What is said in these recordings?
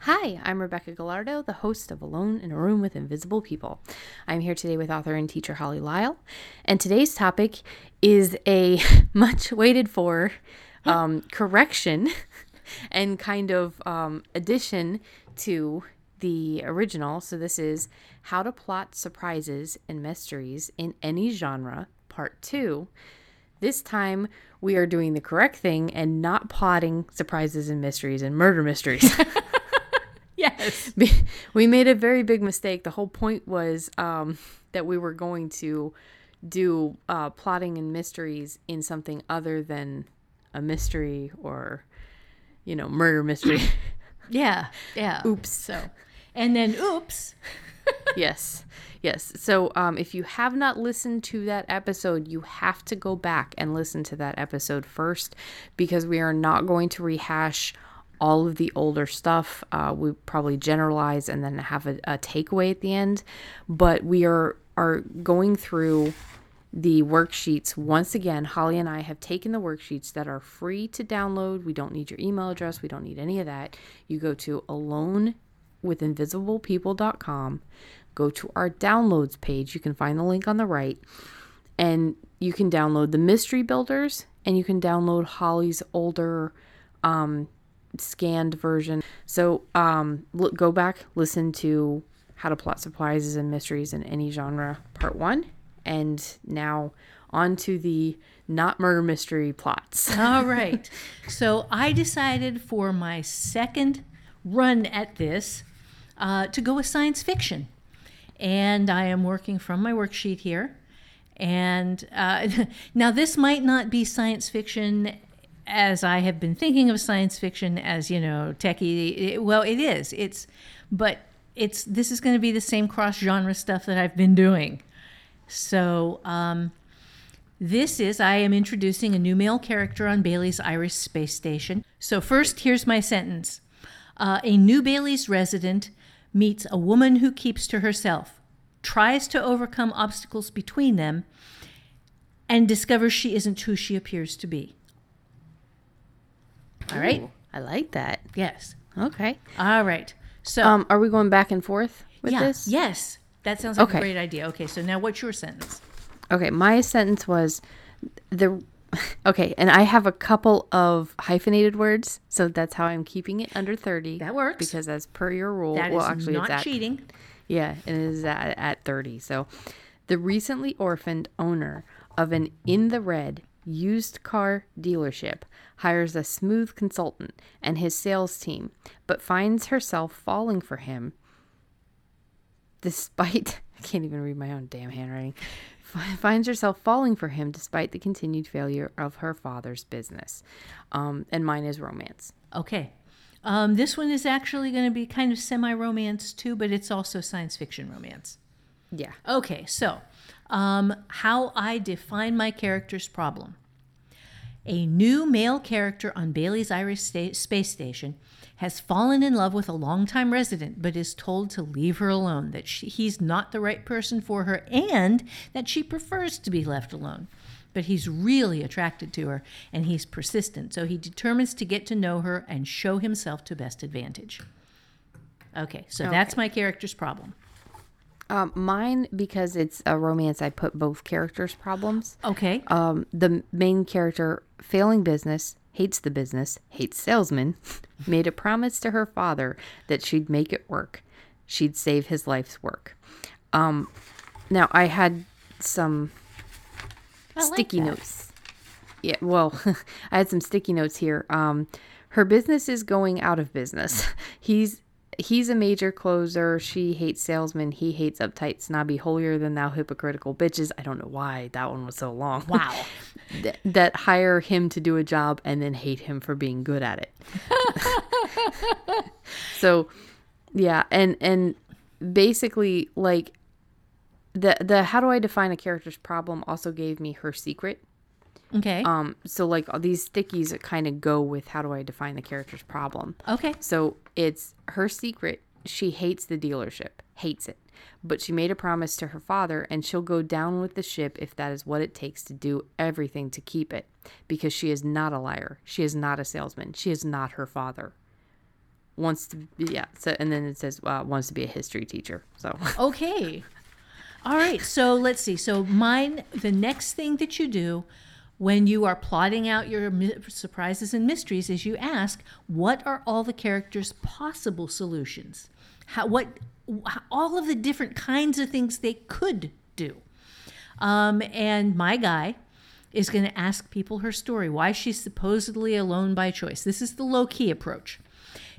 Hi, I'm Rebecca Gallardo, the host of Alone in a Room with Invisible People. I'm here today with author and teacher Holly Lisle, and today's topic is a much waited for um, correction and kind of um, addition to the original. So, this is How to Plot Surprises and Mysteries in Any Genre, Part 2. This time, we are doing the correct thing and not plotting surprises and mysteries and murder mysteries. Yes. we made a very big mistake. The whole point was um, that we were going to do uh, plotting and mysteries in something other than a mystery or, you know, murder mystery. Yeah. Yeah. Oops. So, and then oops. yes. Yes. So um, if you have not listened to that episode, you have to go back and listen to that episode first because we are not going to rehash all of the older stuff. Uh, we probably generalize and then have a, a takeaway at the end. But we are are going through the worksheets once again. Holly and I have taken the worksheets that are free to download. We don't need your email address. We don't need any of that. You go to alonewithinvisiblepeople.com. Go to our downloads page. You can find the link on the right. And you can download the mystery builders and you can download Holly's older um, scanned version. So um, look, go back, listen to How to Plot Surprises and Mysteries in Any Genre, Part 1. And now on to the not murder mystery plots. All right. So I decided for my second run at this uh, to go with science fiction. And I am working from my worksheet here. And uh, now, this might not be science fiction as I have been thinking of science fiction as you know techie. It, well, it is. It's, but it's this is going to be the same cross genre stuff that I've been doing. So um, this is I am introducing a new male character on Bailey's Iris space station. So first, here's my sentence: uh, A new Bailey's resident meets a woman who keeps to herself, tries to overcome obstacles between them, and discovers she isn't who she appears to be. All right. Ooh, I like that. Yes. Okay. All right. So, Um, are we going back and forth with yeah, this? yes, that sounds like Okay. a great idea. Okay, so now what's your sentence? Okay, my sentence was the okay, and I have a couple of hyphenated words, so that's how I'm keeping it under 30. That works. Because as per your rule, That is well actually not it's at cheating. Yeah, it is at, at 30. So, the recently orphaned owner of an in the red used car dealership hires a smooth consultant and his sales team, but finds herself falling for him despite I can't even read my own damn handwriting. Finds herself falling for him despite the continued failure of her father's business. Um, and mine is romance. Okay. Um, this one is actually going to be kind of semi romance too, but it's also science fiction romance. Yeah. Okay, so um, how I define my character's problem. A new male character on Bailey's Iris sta- space station has fallen in love with a longtime resident, but is told to leave her alone, that she, he's not the right person for her, and that she prefers to be left alone. But he's really attracted to her, and he's persistent, so he determines to get to know her and show himself to best advantage. Okay, so that's my character's problem. Um, mine, because it's a romance, I put both characters' problems. Okay. Um, the main character, failing business, hates the business, hates salesmen, made a promise to her father that she'd make it work. She'd save his life's work. Um, now, I had some I sticky that. notes. Yeah, well, I had some sticky notes here. Um, her business is going out of business. He's he's a major closer. She hates salesmen. He hates uptight, snobby, holier than thou, hypocritical bitches. I don't know why that one was so long. Wow. Th- that hire him to do a job and then hate him for being good at it. so, yeah, and and basically like the the how do I define a character's problem also gave me her secret. Okay. Um so like all these stickies that kind of go with how do I define the character's problem. okay. So it's her secret. She hates the dealership, hates it. But she made a promise to her father, and she'll go down with the ship if that is what it takes to do everything to keep it. Because she is not a liar. She is not a salesman. She is not her father. Wants to, be, yeah. So, and then it says uh, wants to be a history teacher. So, Okay. All right. So let's see. So mine, the next thing that you do when you are plotting out your surprises and mysteries is you ask, what are all the characters' possible solutions? How what wh- all of the different kinds of things they could do. Um, and my guy is going to ask people her story, why she's supposedly alone by choice. This is the low key approach.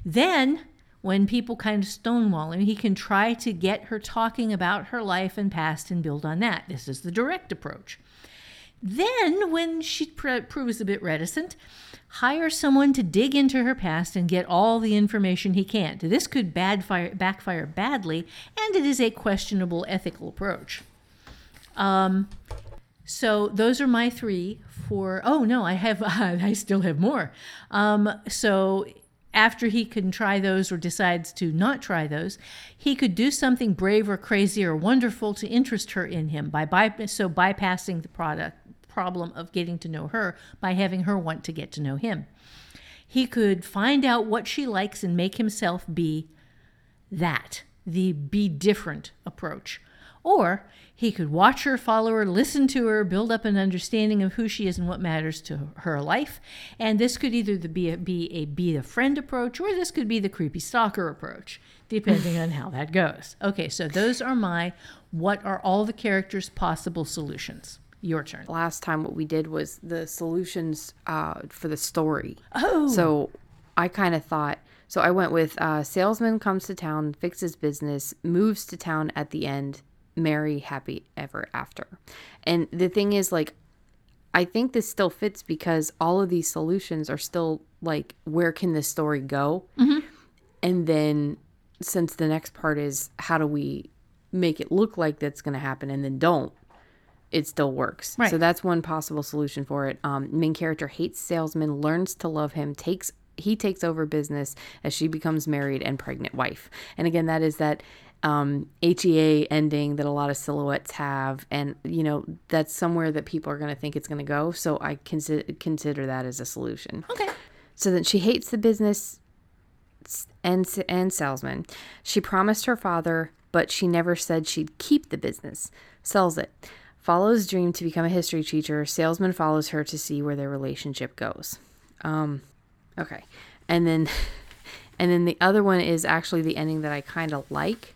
Then, when people kind of stonewall him, he can try to get her talking about her life and past and build on that. This is the direct approach. Then, when she pr- proves a bit reticent, hire someone to dig into her past and get all the information he can. This could backfire badly, and it is a questionable ethical approach. Um, so those are my three for. Oh no, I have. I still have more. Um, so after he can try those or decides to not try those, he could do something brave or crazy or wonderful to interest her in him by, by so bypassing the product problem of getting to know her by having her want to get to know him. He could find out what she likes and make himself be that, the be different approach. Or he could watch her, follow her, listen to her, build up an understanding of who she is and what matters to her life. And this could either be a, be a be a friend approach or this could be the creepy stalker approach, depending on how that goes. Okay, so those are my what are all the characters' possible solutions. Your turn. last time what we did was the solutions uh, for the story. Oh, So I kind of thought. So I went with uh, salesman comes to town, fixes business, moves to town at the end, marry, happy ever after. And the thing is, like, I think this still fits because all of these solutions are still like, where can this story go? And then, since the next part is how do we make it look like that's going to happen and then don't, it still works. Right. So that's one possible solution for it. Um, main character hates salesman, learns to love him, takes he takes over business as she becomes married and pregnant wife. And again, that is that um, HEA ending that a lot of silhouettes have, and you know that's somewhere that people are going to think it's going to go. So I consider consider that as a solution. okay. So then she hates the business and and salesman. She promised her father, but she never said she'd keep the business. Sells it. Follows dream to become a history teacher. Salesman follows her to see where their relationship goes. Um, okay, and then and then the other one is actually the ending that I kind of like.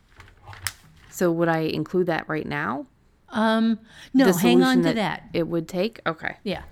So would I include that right now? Um, no, hang on to that. It would take. Okay. Yeah.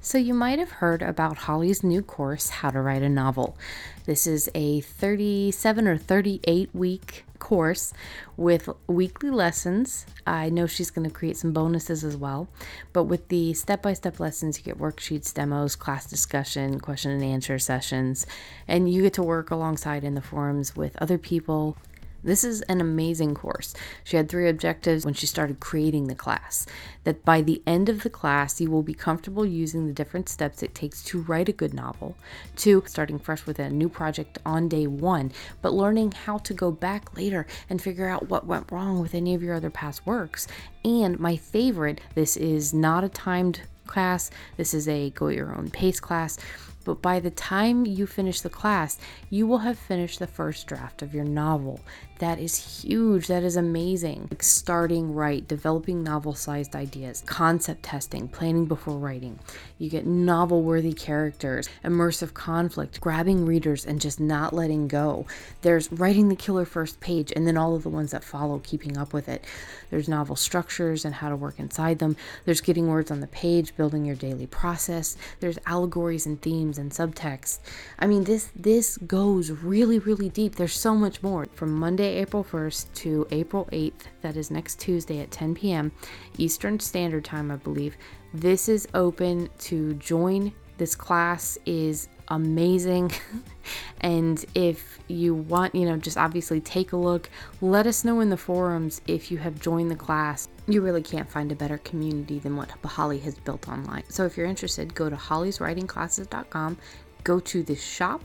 So, you might have heard about Holly's new course, How to Write a Novel. This is a 37 or 38 week course with weekly lessons. I know she's going to create some bonuses as well, but with the step by step lessons, you get worksheets, demos, class discussion, question and answer sessions, and you get to work alongside in the forums with other people this is an amazing course. She had three objectives when she started creating the class. That by the end of the class, you will be comfortable using the different steps it takes to write a good novel. Two, starting fresh with a new project on day one, but learning how to go back later and figure out what went wrong with any of your other past works. And my favorite, this is not a timed class, this is a go at your own pace class. But by the time you finish the class, you will have finished the first draft of your novel. That is huge. That is amazing. Like starting right, developing novel sized ideas, concept testing, planning before writing. You get novel worthy characters, immersive conflict, grabbing readers and just not letting go. There's writing the killer first page and then all of the ones that follow, keeping up with it. There's novel structures and how to work inside them. There's getting words on the page, building your daily process. There's allegories and themes and subtext. I mean, this this goes really really deep. There's so much more. From Monday, April 1st to April 8th, that is next Tuesday at 10 p.m. Eastern Standard Time, I believe. This is open to join. This class is amazing. and if you want, you know, just obviously take a look. Let us know in the forums if you have joined the class. You really can't find a better community than what Holly has built online. So if you're interested, go to hollyswritingclasses.com, go to the shop,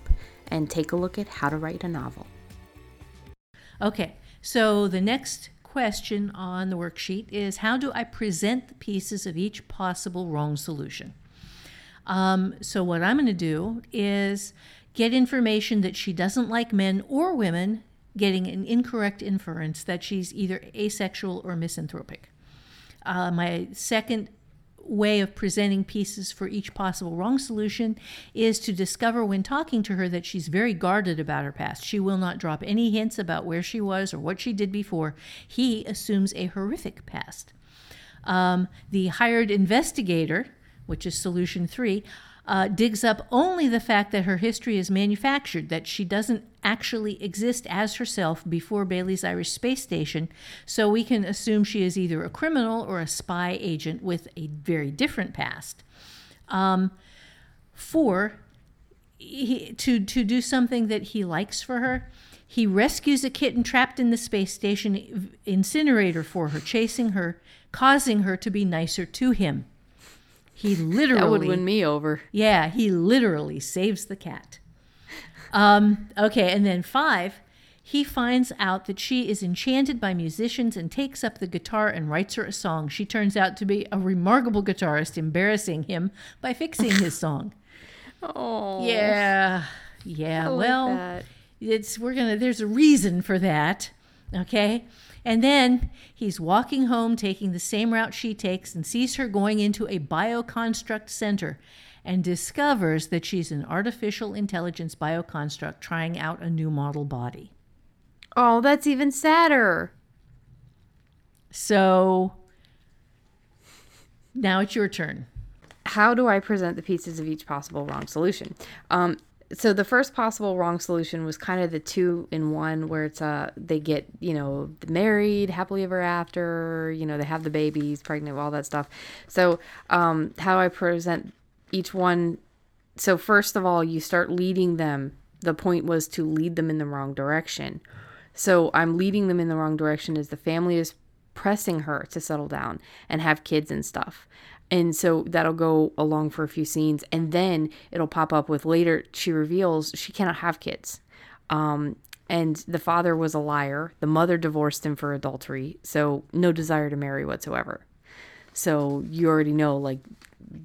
and take a look at how to write a novel. Okay, so the next question on the worksheet is how do I present the pieces of each possible wrong solution? Um, so, what I'm going to do is get information that she doesn't like men or women, getting an incorrect inference that she's either asexual or misanthropic. Uh, my second way of presenting pieces for each possible wrong solution is to discover when talking to her that she's very guarded about her past. She will not drop any hints about where she was or what she did before. He assumes a horrific past. Um, the hired investigator, which is solution three, uh, digs up only the fact that her history is manufactured, that she doesn't actually exist as herself before Bailey's Irish Space Station. So we can assume she is either a criminal or a spy agent with a very different past. Um, four, he, to, to do something that he likes for her, he rescues a kitten trapped in the space station incinerator for her, chasing her, causing her to be nicer to him. He literally that would win me over. Yeah, he literally saves the cat. Um, okay, and then five, he finds out that she is enchanted by musicians and takes up the guitar and writes her a song. She turns out to be a remarkable guitarist, embarrassing him by fixing his song. Oh, yeah, yeah. well, it's we're gonna. There's a reason for that. Okay. And then he's walking home, taking the same route she takes, and sees her going into a bioconstruct center and discovers that she's an artificial intelligence bioconstruct trying out a new model body. Oh, that's even sadder. So now it's your turn. How do I present the pieces of each possible wrong solution? Um, so the first possible wrong solution was kind of the two in one where it's uh they get you know married happily ever after you know they have the babies pregnant all that stuff. So um how i present each one so first of all you start leading them. The point was to lead them in the wrong direction. So i'm leading them in the wrong direction as the family is pressing her to settle down and have kids and stuff and so that'll go along for a few scenes. And then it'll pop up with later, she reveals she cannot have kids. Um, and the father was a liar. The mother divorced him for adultery. So no desire to marry whatsoever. So you already know, like,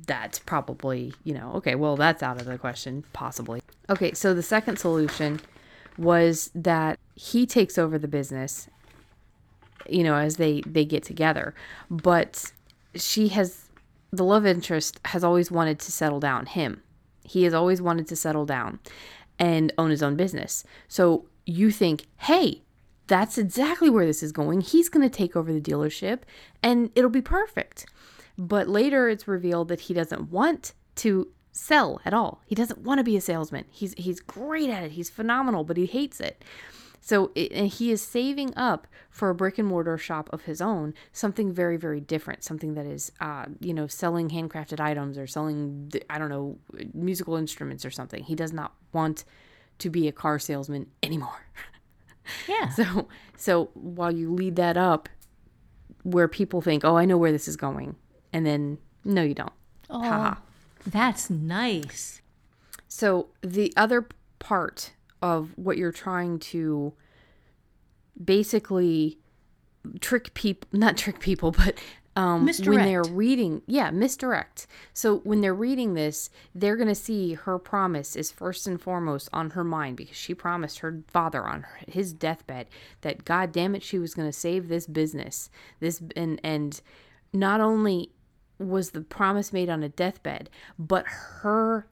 that's probably, you know, okay, well, that's out of the question, possibly. Okay, so the second solution was that he takes over the business, you know, as they they get together. But she has the love interest has always wanted to settle down, him. He has always wanted to settle down and own his own business. So you think, hey, that's exactly where this is going. He's going to take over the dealership and it'll be perfect. But later it's revealed that he doesn't want to sell at all. He doesn't want to be a salesman. He's he's great at it. He's phenomenal, but he hates it. So it, he is saving up for a brick and mortar shop of his own, something very, very different, something that is, uh, you know, selling handcrafted items or selling, I don't know, musical instruments or something. He does not want to be a car salesman anymore. Yeah. so, so while you lead that up, where people think, oh, I know where this is going, and then no, you don't. Oh, Ha-ha. that's nice. So the other part of what you're trying to basically trick people not trick people but um, when they're reading yeah misdirect. So when they're reading this they're going to see her promise is first and foremost on her mind because she promised her father on her, his deathbed that god damn it she was going to save this business. This and and not only was the promise made on a deathbed but her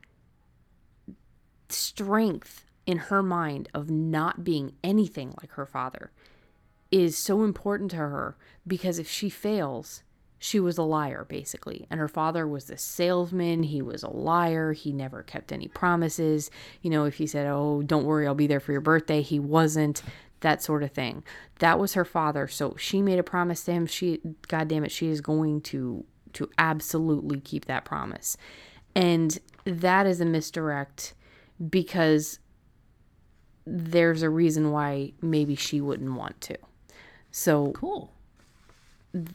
strength in her mind of not being anything like her father is so important to her because if she fails, she was a liar basically. And her father was a salesman, he was a liar, he never kept any promises. You know, if he said, "Oh, don't worry, I'll be there for your birthday," he wasn't. That sort of thing. That was her father. So she made a promise to him. She god damn it, she is going to to absolutely keep that promise. And that is a misdirect because there's a reason why maybe she wouldn't want to. So, Cool.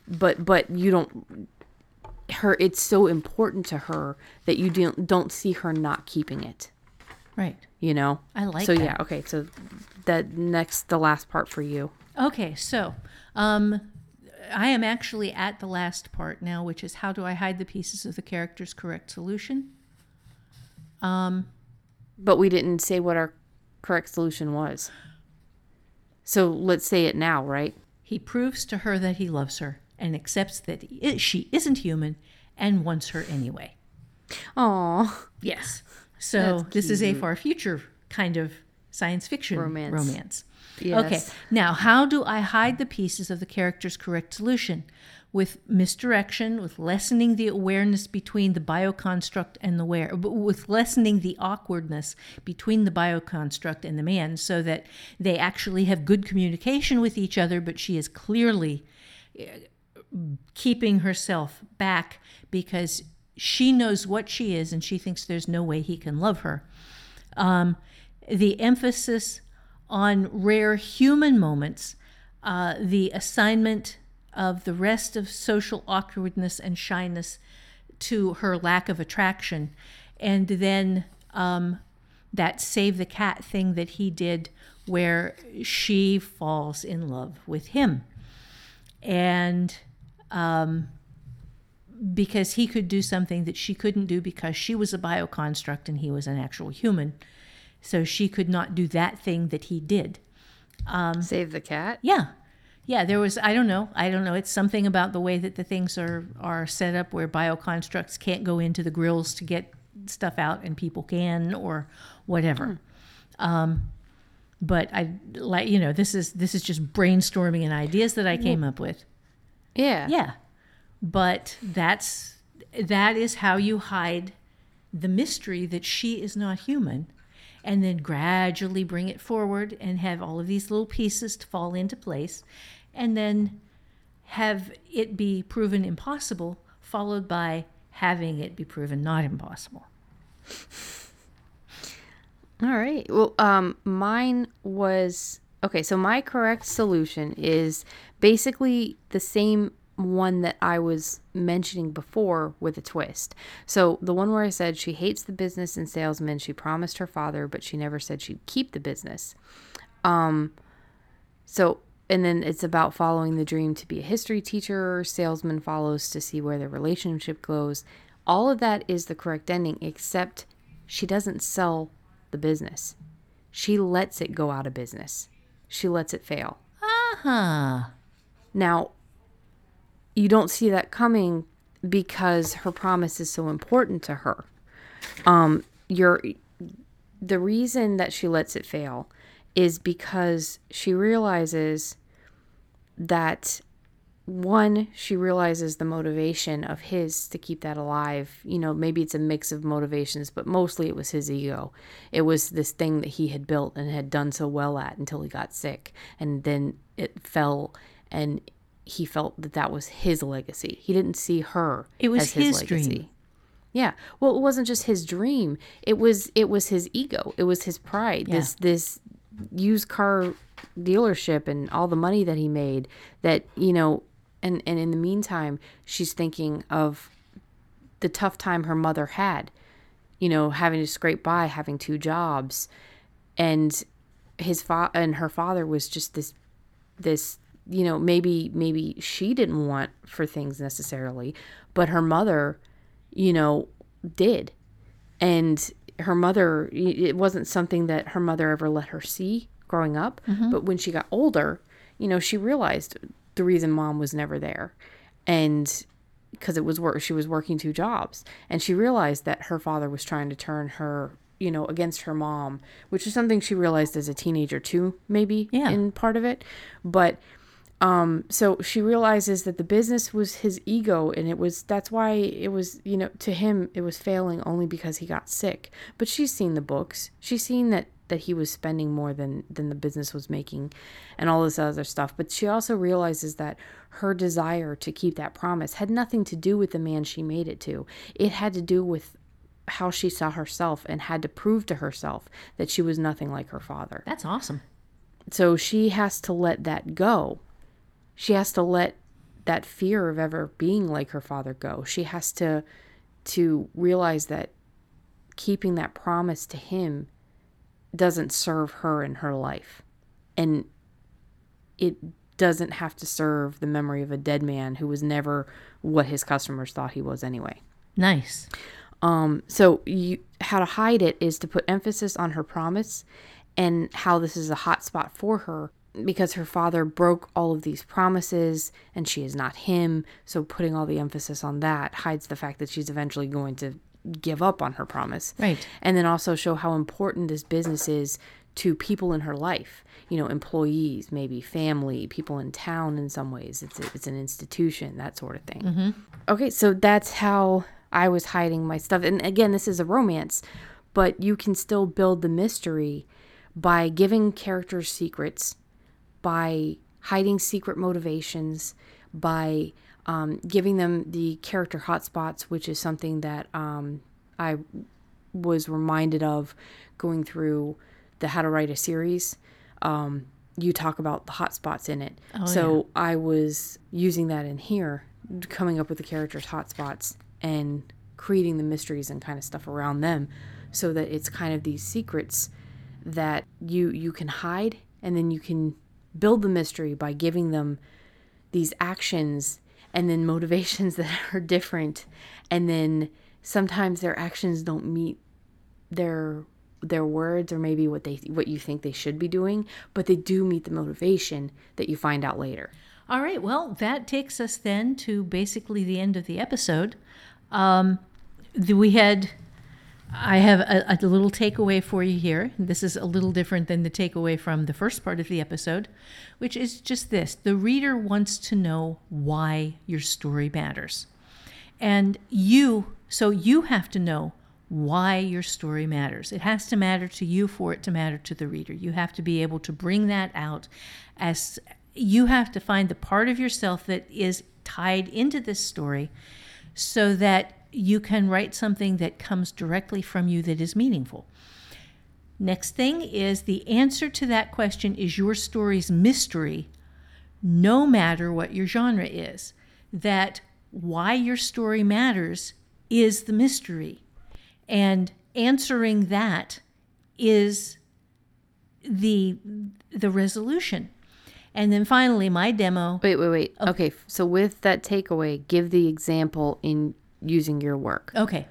but but you don't her it's so important to her that you don't don't see her not keeping it, Right. you know? I like So that. yeah, okay. So that next the last part for you. Okay, so um, I am actually at the last part now, which is how do I hide the pieces of the character's correct solution? Um but we didn't say what our correct solution was. So let's say it now, right? He proves to her that he loves her and accepts that he she isn't human and wants her anyway. Oh, Yes. So this is a far future kind of science fiction Romance. romance. Yes. Okay. Now, how do I hide the pieces of the character's correct solution? With misdirection, with lessening the awareness between the bioconstruct and the wearer, with lessening the awkwardness between the bioconstruct and the man, so that they actually have good communication with each other, but she is clearly keeping herself back because she knows what she is and she thinks there's no way he can love her. Um, the emphasis on rare human moments, uh, the assignment of the rest of social awkwardness and shyness to her lack of attraction, and then um, that save the cat thing that he did where she falls in love with him. And um, because he could do something that she couldn't do because she was a bioconstruct and he was an actual human. So she could not do that thing that he did. save the cat. Yeah. Yeah, there was I don't know. I don't know. It's something about the way that the things are are set up where bioconstructs can't go into the grills to get stuff out and people can or whatever. Um but I like you know, this is this is just brainstorming and ideas that I came up with. Yeah. Yeah. But that's that is how you hide the mystery that she is not human and then gradually bring it forward and have all of these little pieces to fall into place and then have it be proven impossible followed by having it be proven not impossible. All right. Well, um, mine was okay. So my correct solution is basically the same one that I was mentioning before with a twist. So the one where I said she hates the business and salesmen. She promised her father, but she never said she'd keep the business. Um, so and then it's about following the dream to be a history teacher. Salesman follows to see where the relationship goes. All of that is the correct ending, except she doesn't sell the business. She lets it go out of business. She lets it fail. Uh-huh. Now, you don't see that coming because her promise is so important to her. Um, you're, the reason that she lets it fail is because she realizes that one, she realizes the motivation of his to keep that alive. You know, maybe it's a mix of motivations, but mostly it was his ego. It was this thing that he had built and had done so well at until he got sick. And then it fell, and he felt that that was his legacy. He didn't see her It was as his, his legacy. dream. Yeah. Well, it wasn't just his dream. It was it was his ego. It was his pride. This this used car dealership and all the money that he made that, you know, and and in the meantime, she's thinking of the tough time her mother had. You know, having to scrape by, having two jobs, and his fa- and her father was just this this you know maybe maybe she didn't want for things necessarily but her mother you know did and her mother it wasn't something that her mother ever let her see growing up mm-hmm. but when she got older you know she realized the reason mom was never there and because it was work she was working two jobs. And she realized that her father was trying to turn her you know against her mom which is something she realized as a teenager too maybe Yeah. in part of it. But um so she realizes that the business was his ego and it was that's why it was you know to him it was failing only because he got sick but she's seen the books she's seen that that he was spending more than than the business was making and all this other stuff but she also realizes that her desire to keep that promise had nothing to do with the man she made it to it had to do with how she saw herself and had to prove to herself that she was nothing like her father. That's awesome. So she has to let that go. She has to let that fear of ever being like her father go. She has to to realize that keeping that promise to him doesn't serve her in her life. And it doesn't have to serve the memory of a dead man who was never what his customers thought he was anyway. Nice. Um, so you how to hide it is to put emphasis on her promise and how this is a hot spot for her because her father broke all of these promises and she is not him. So putting all the emphasis on that hides the fact that she's eventually going to give up on her promise. Right. And then also show how important this business is to people in her life. You know, employees, maybe family, people in town in some ways. It's a, it's an institution, that sort of thing. Mm-hmm. Okay, so that's how I was hiding my stuff. And again, this is a romance, but you can still build the mystery by giving characters secrets, by hiding secret motivations, by um, giving them the character hotspots, which is something that um, I was reminded of going through the How to Write a Series. Um, you talk about the hotspots in it. so I was using that in here, coming up with the characters' hotspots and creating the mysteries and kind of stuff around them so that it's kind of these secrets that you you can hide and then you can build the mystery by giving them these actions and then motivations that are different and then sometimes their actions don't meet their their words or maybe what they what you think they should be doing but they do meet the motivation that you find out later All right. Well, that takes us then to basically the end of the episode. Um, we had, I have a, a little takeaway for you here. This is a little different than the takeaway from the first part of the episode, which is just this the reader wants to know why your story matters. And you, so you have to know why your story matters. It has to matter to you for it to matter to the reader. You have to be able to bring that out as you have to find the part of yourself that is tied into this story so that you can write something that comes directly from you that is meaningful. Next thing is the answer to that question is your story's mystery, no matter what your genre is. That why your story matters is the mystery. And answering that is the the resolution. And then finally my demo wait wait wait oh. okay so with that takeaway give the example in using your work Okay.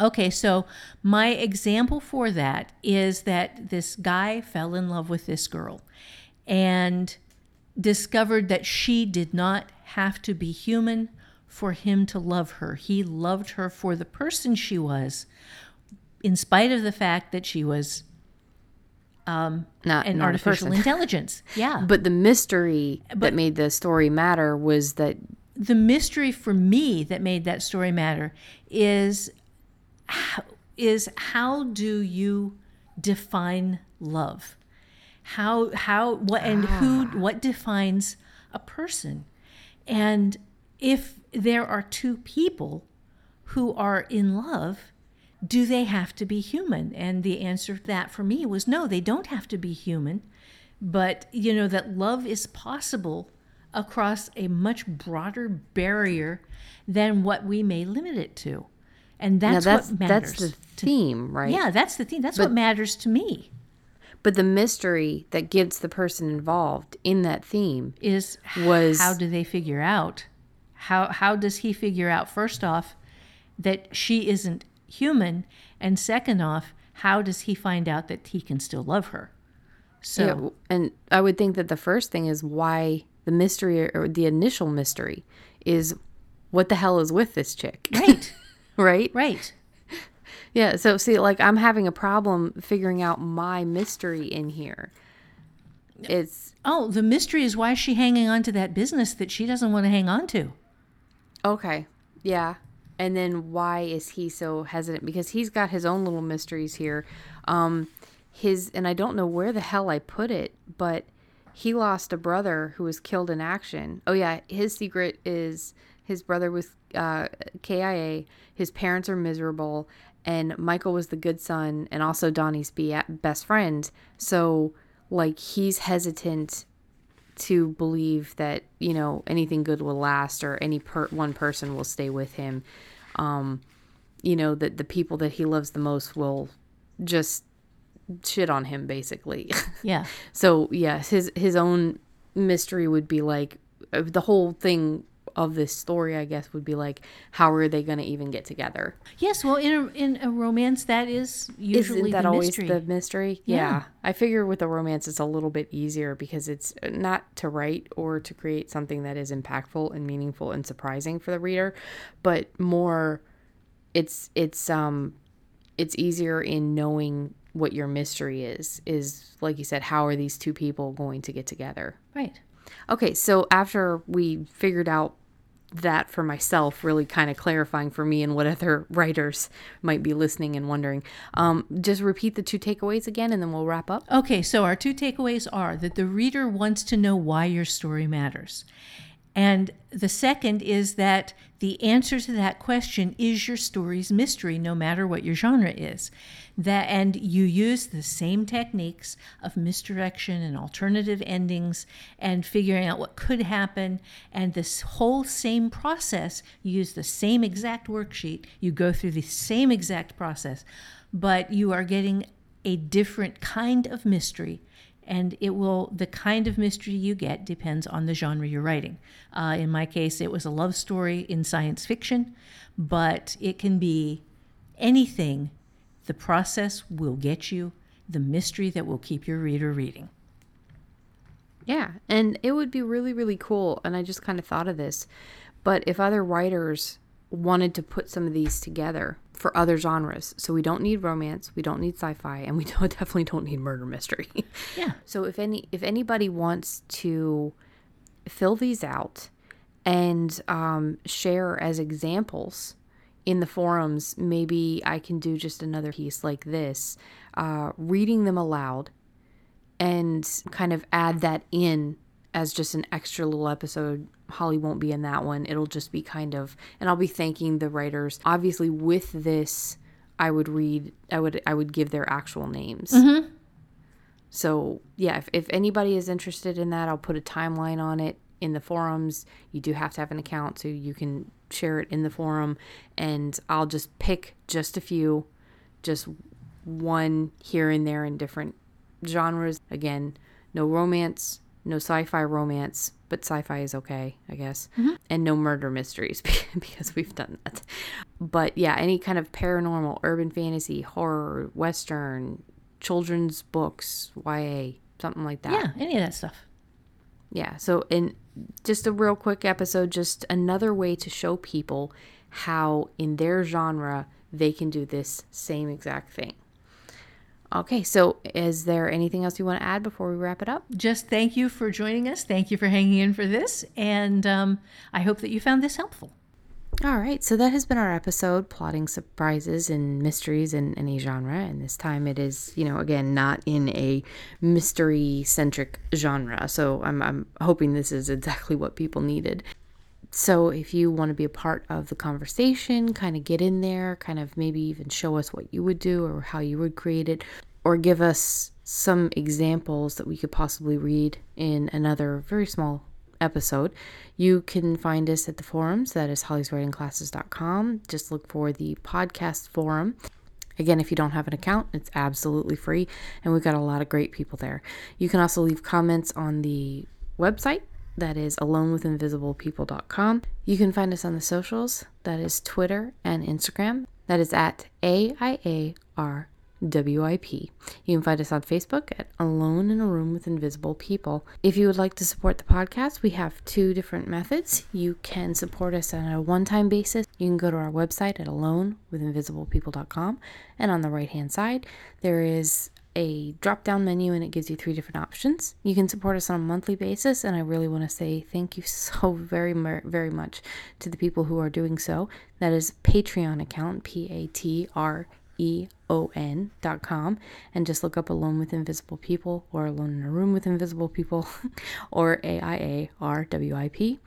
Okay, so my example for that is that this guy fell in love with this girl and discovered that she did not have to be human for him to love her. He loved her for the person she was, in spite of the fact that she was um, not an not artificial intelligence. Yeah. but the mystery that made the story matter was that the mystery for me that made that story matter is how, is how do you define love? How how what and who ah. what defines a person? And if there are two people who are in love, do they have to be human? And the answer to that for me was no, they don't have to be human. But you know that love is possible across a much broader barrier than what we may limit it to. And that's, that's what matters. that's the theme right yeah, that's the theme. That's what matters to me. but the mystery that gives the person involved in that theme Is Was- how do they figure out? How how does he figure out first off that she isn't human, and second off, how does he find out that he can still love her? So Yeah, and I would think that the first thing is why the mystery or the initial mystery is what the hell is with this chick, right, right? right. Yeah. So see, like I'm having a problem figuring out my mystery in here. It's Oh, the mystery is why is she hanging on to that business that she doesn't want to hang on to? okay, yeah. And then why is he so hesitant? Because he's got his own little mysteries here. Um, his and I don't know where the hell I put it, but he lost a brother who was killed in action. Oh yeah, his secret is his brother was uh, KIA. His parents are miserable, and Michael was the good son and also Donnie's be- best friend. So, like, he's hesitant to believe that, you know, anything good will last or any per- one person will stay with him. Um, you know, that the people that he loves the most will just shit on him, basically. Yeah. So yes, his his own mystery would be like uh, the whole thing of this story, I guess, would be like how are they going to even get together? Yes. Well, in a, in a romance, that is usually Isn't that the always mystery. the mystery? Yeah. Yeah. I figure with a romance it's a little bit easier because it's not to write or to create something that is impactful and meaningful and surprising for the reader, but more it's it's um it's easier in knowing what your mystery is is like you said how are these two people going to get together right. Okay, so after we figured out that for myself, really kind of clarifying for me and what other writers might be listening and wondering, um, just repeat the two takeaways again and then we'll wrap up. Okay, so our two takeaways are that the reader wants to know why your story matters. And the second is that the answer to that question is your story's mystery, no matter what your genre is. That and you use the same techniques of misdirection and alternative endings and figuring out what could happen. And this whole same process, you use the same exact worksheet, you go through the same exact process, but you are getting a different kind of mystery and it will the kind of mystery you get depends on the genre you're writing uh, in my case it was a love story in science fiction but it can be anything the process will get you the mystery that will keep your reader reading Yeah, and it would be really, really cool. And I just kind of thought of this, but if other writers wanted to put some of these together for other genres, so we don't need romance, we don't need sci-fi, and we don't, definitely don't need murder mystery. yeah So if any if anybody wants to fill these out and um, share as examples in the forums, maybe I can do just another piece like this, uh, reading them aloud, and kind of add that in as just an extra little episode. Holly won't be in that one. It'll just be kind of, and I'll be thanking the writers. Obviously, with this, I would read. I would. I would give their actual names. Mm-hmm. So yeah, if, if anybody is interested in that, I'll put a timeline on it in the forums. You do have to have an account so you can share it in the forum, and I'll just pick just a few, just one here and there in different genres. Again, no romance, no sci-fi romance, but sci-fi is okay, I guess, mm-hmm. and no murder mysteries because we've done that. But yeah, any kind of paranormal, urban fantasy, horror, western, children's books, YA, something like that. yeah any of that stuff Yeah. So, in just a real quick episode, just another way to show people how in their genre they can do this same exact thing. Okay. So, is there anything else you want to add before we wrap it up? just thank you for joining us thank you for hanging in for this and um, i hope that you found this helpful All right, so that has been our episode, plotting surprises and mysteries in any genre. And this time it is, you know, again, not in a mystery centric genre. So I'm, I'm hoping this is exactly what people needed. So if you want to be a part of the conversation, kind of get in there, kind of maybe even show us what you would do or how you would create it, or give us some examples that we could possibly read in another very small episode, you can find us at the forums. That is hollyswritingclasses.com. Just look for the podcast forum. Again, if you don't have an account, it's absolutely free, and we've got a lot of great people there. You can also leave comments on the website. That is alonewithinvisiblepeople.com. You can find us on the socials. That is Twitter and Instagram. That is at AIARWIP. You can find us on Facebook at Alone in a Room with Invisible People. If you would like to support the podcast, we have two different methods. You can support us on a one time basis. You can go to our website at alonewithinvisiblepeople.com, and on the right hand side, there is a drop down menu and it gives you three different options. You can support us on a monthly basis, and I really want to say thank you so very, very much to the people who are doing so. That is Patreon account, P A T R E O N dot com, and just look up Alone with Invisible People or Alone in a Room with Invisible People or A I A R W I P.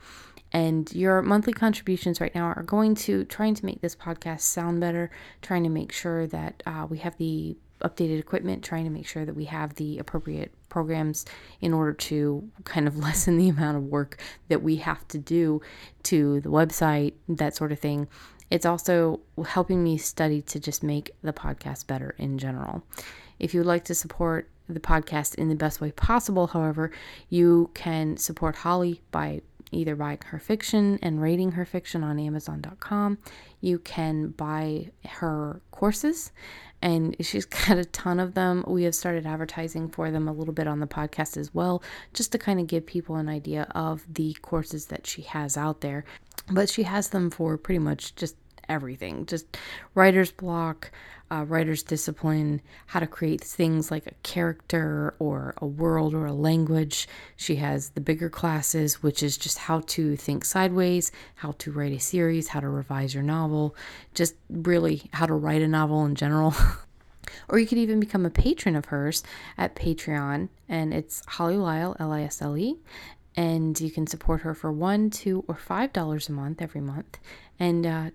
And your monthly contributions right now are going to trying to make this podcast sound better, trying to make sure that uh, we have the updated equipment, trying to make sure that we have the appropriate programs in order to kind of lessen the amount of work that we have to do to the website, that sort of thing. It's also helping me study to just make the podcast better in general. If you would like to support the podcast in the best way possible, however, you can support Holly by either buying her fiction and rating her fiction on Amazon.com. You can buy her courses, and she's got a ton of them. We have started advertising for them a little bit on the podcast as well, just to kind of give people an idea of the courses that she has out there. But she has them for pretty much just everything just writer's block, uh, writer's discipline, how to create things like a character or a world or a language. She has the bigger classes, which is just how to think sideways, how to write a series, how to revise your novel, just really how to write a novel in general. or you could even become a patron of hers at Patreon, and it's Holly Lisle, L I S L E, and you can support her for one, two, or five dollars a month every month, and uh,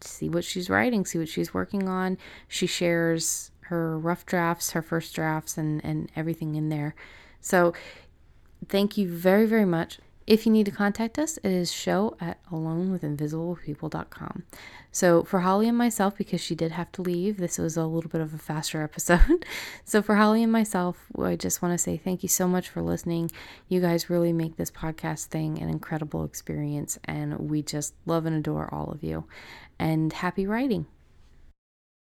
see what she's writing, see what she's working on. She shares her rough drafts, her first drafts, and, and everything in there. So thank you very, very much. If you need to contact us, it is show at alonewithinvisiblepeople.com. So for Holly and myself, because she did have to leave, this was a little bit of a faster episode. so for Holly and myself, I just want to say thank you so much for listening. You guys really make this podcast thing an incredible experience, and we just love and adore all of you. And happy writing.